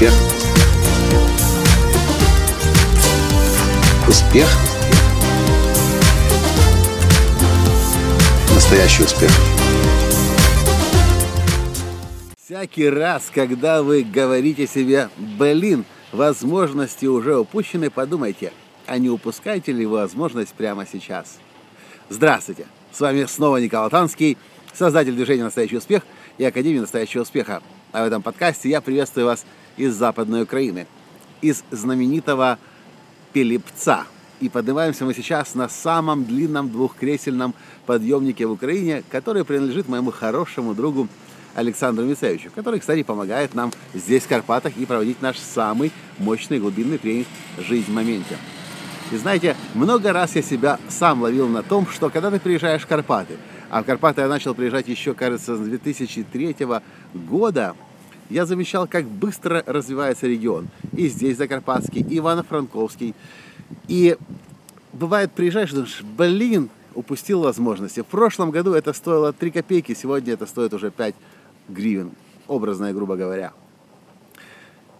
Успех. Успех. Настоящий успех. Всякий раз, когда вы говорите себе «блин», возможности уже упущены, подумайте, а не упускаете ли вы возможность прямо сейчас? Здравствуйте! С вами снова Николай Танский, создатель движения «Настоящий успех» и Академии «Настоящего успеха». А в этом подкасте я приветствую вас из Западной Украины, из знаменитого Пелепца. И поднимаемся мы сейчас на самом длинном двухкресельном подъемнике в Украине, который принадлежит моему хорошему другу Александру Мицевичу, который, кстати, помогает нам здесь, в Карпатах, и проводить наш самый мощный глубинный тренинг «Жизнь в моменте». И знаете, много раз я себя сам ловил на том, что когда ты приезжаешь в Карпаты, а в Карпаты я начал приезжать еще, кажется, с 2003 года, я замечал, как быстро развивается регион. И здесь Закарпатский, и Ивано-Франковский. И бывает, приезжаешь, думаешь, блин, упустил возможности. В прошлом году это стоило 3 копейки, сегодня это стоит уже 5 гривен, образно и грубо говоря.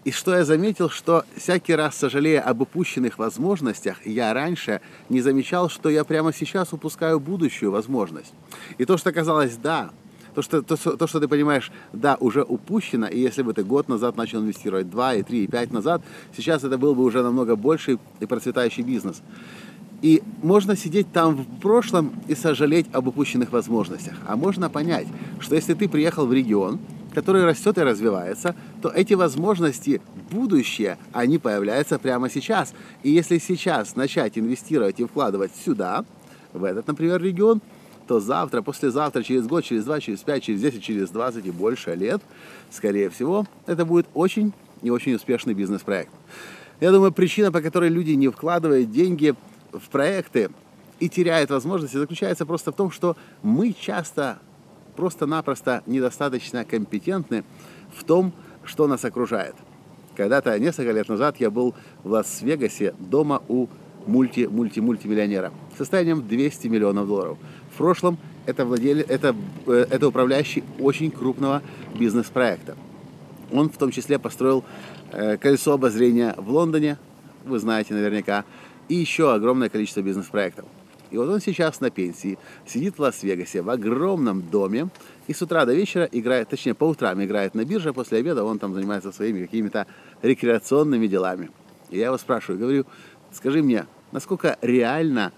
И что я заметил, что всякий раз, сожалея об упущенных возможностях, я раньше не замечал, что я прямо сейчас упускаю будущую возможность. И то, что казалось, да, то что, то, то, что ты понимаешь, да, уже упущено, и если бы ты год назад начал инвестировать, два, и три, и пять назад, сейчас это был бы уже намного больше и процветающий бизнес. И можно сидеть там в прошлом и сожалеть об упущенных возможностях. А можно понять, что если ты приехал в регион, который растет и развивается, то эти возможности будущее, они появляются прямо сейчас. И если сейчас начать инвестировать и вкладывать сюда, в этот, например, регион, то завтра, послезавтра, через год, через два, через пять, через десять, через двадцать и больше лет, скорее всего, это будет очень и очень успешный бизнес-проект. Я думаю, причина, по которой люди не вкладывают деньги в проекты и теряют возможности, заключается просто в том, что мы часто просто-напросто недостаточно компетентны в том, что нас окружает. Когда-то, несколько лет назад, я был в Лас-Вегасе дома у мульти-мульти-мультимиллионера состоянием 200 миллионов долларов. В прошлом это, владели, это, э, это управляющий очень крупного бизнес-проекта. Он в том числе построил э, колесо обозрения в Лондоне, вы знаете наверняка, и еще огромное количество бизнес-проектов. И вот он сейчас на пенсии, сидит в Лас-Вегасе в огромном доме и с утра до вечера играет, точнее по утрам играет на бирже, а после обеда он там занимается своими какими-то рекреационными делами. И я его спрашиваю, говорю, скажи мне, насколько реально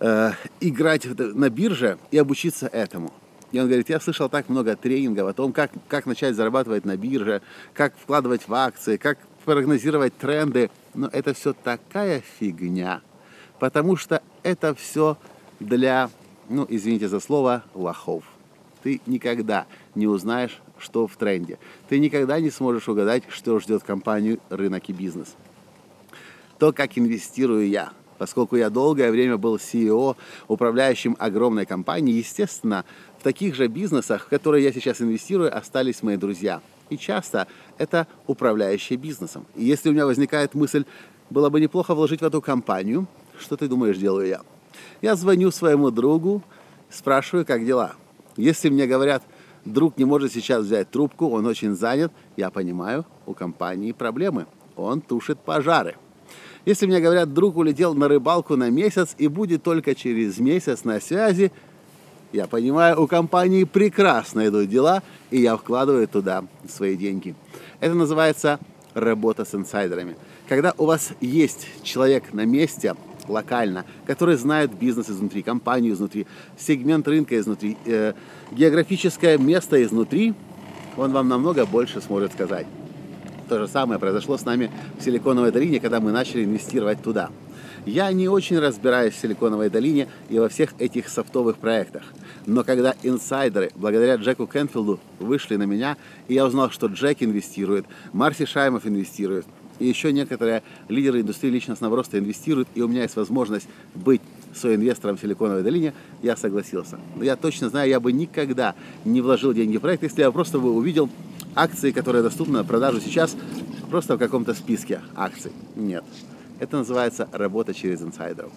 э, играть на бирже и обучиться этому? И он говорит, я слышал так много тренингов о том, как, как начать зарабатывать на бирже, как вкладывать в акции, как прогнозировать тренды. Но это все такая фигня. Потому что это все для, ну, извините за слово, лохов. Ты никогда не узнаешь, что в тренде. Ты никогда не сможешь угадать, что ждет компанию, рынок и бизнес. То, как инвестирую я, поскольку я долгое время был CEO, управляющим огромной компанией, естественно, в таких же бизнесах, в которые я сейчас инвестирую, остались мои друзья. И часто это управляющие бизнесом. И если у меня возникает мысль, было бы неплохо вложить в эту компанию, что ты думаешь, делаю я? Я звоню своему другу, спрашиваю, как дела. Если мне говорят, друг не может сейчас взять трубку, он очень занят, я понимаю, у компании проблемы. Он тушит пожары. Если мне говорят, друг улетел на рыбалку на месяц и будет только через месяц на связи, я понимаю, у компании прекрасно идут дела, и я вкладываю туда свои деньги. Это называется работа с инсайдерами. Когда у вас есть человек на месте, локально, который знает бизнес изнутри, компанию изнутри, сегмент рынка изнутри, э, географическое место изнутри, он вам намного больше сможет сказать. То же самое произошло с нами в Силиконовой долине, когда мы начали инвестировать туда. Я не очень разбираюсь в Силиконовой долине и во всех этих софтовых проектах. Но когда инсайдеры, благодаря Джеку Кенфилду, вышли на меня, и я узнал, что Джек инвестирует, Марси Шаймов инвестирует, и еще некоторые лидеры индустрии личностного роста инвестируют, и у меня есть возможность быть соинвестором в Силиконовой долине, я согласился. Но я точно знаю, я бы никогда не вложил деньги в проект, если я просто бы увидел акции, которые доступны на продажу сейчас, просто в каком-то списке акций. Нет. Это называется работа через инсайдеров.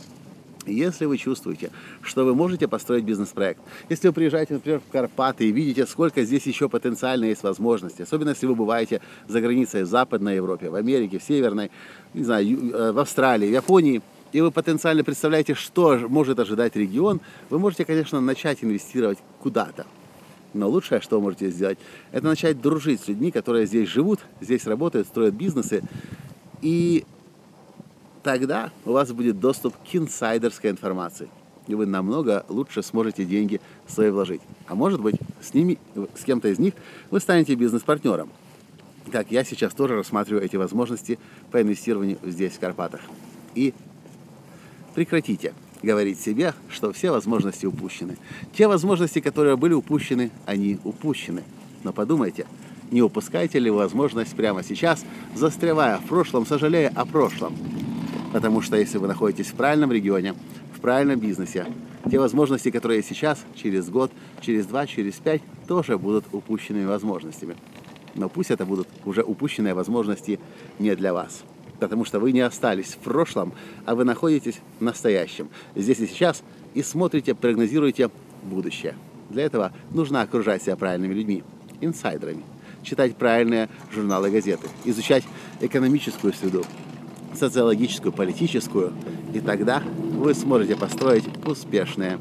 Если вы чувствуете, что вы можете построить бизнес-проект, если вы приезжаете, например, в Карпаты и видите, сколько здесь еще потенциально есть возможностей, особенно если вы бываете за границей в Западной Европе, в Америке, в Северной, не знаю, э, в Австралии, в Японии, и вы потенциально представляете, что может ожидать регион, вы можете, конечно, начать инвестировать куда-то. Но лучшее, что вы можете сделать, это начать дружить с людьми, которые здесь живут, здесь работают, строят бизнесы. И тогда у вас будет доступ к инсайдерской информации. И вы намного лучше сможете деньги свои вложить. А может быть, с ними, с кем-то из них вы станете бизнес-партнером. Как я сейчас тоже рассматриваю эти возможности по инвестированию здесь, в Карпатах. И прекратите говорить себе, что все возможности упущены. Те возможности, которые были упущены, они упущены. Но подумайте, не упускайте ли возможность прямо сейчас, застревая в прошлом, сожалея о прошлом. Потому что если вы находитесь в правильном регионе, в правильном бизнесе, те возможности, которые сейчас, через год, через два, через пять, тоже будут упущенными возможностями. Но пусть это будут уже упущенные возможности не для вас потому что вы не остались в прошлом, а вы находитесь в настоящем, здесь и сейчас, и смотрите, прогнозируете будущее. Для этого нужно окружать себя правильными людьми, инсайдерами, читать правильные журналы и газеты, изучать экономическую среду, социологическую, политическую, и тогда вы сможете построить успешные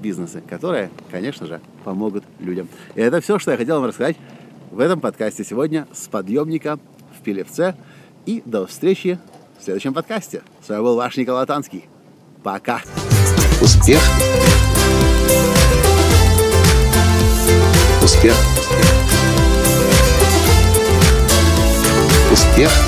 бизнесы, которые, конечно же, помогут людям. И это все, что я хотел вам рассказать в этом подкасте сегодня с подъемника в Пелевце. И до встречи в следующем подкасте. С вами был ваш Николай Танский. Пока. Успех. Успех. Успех.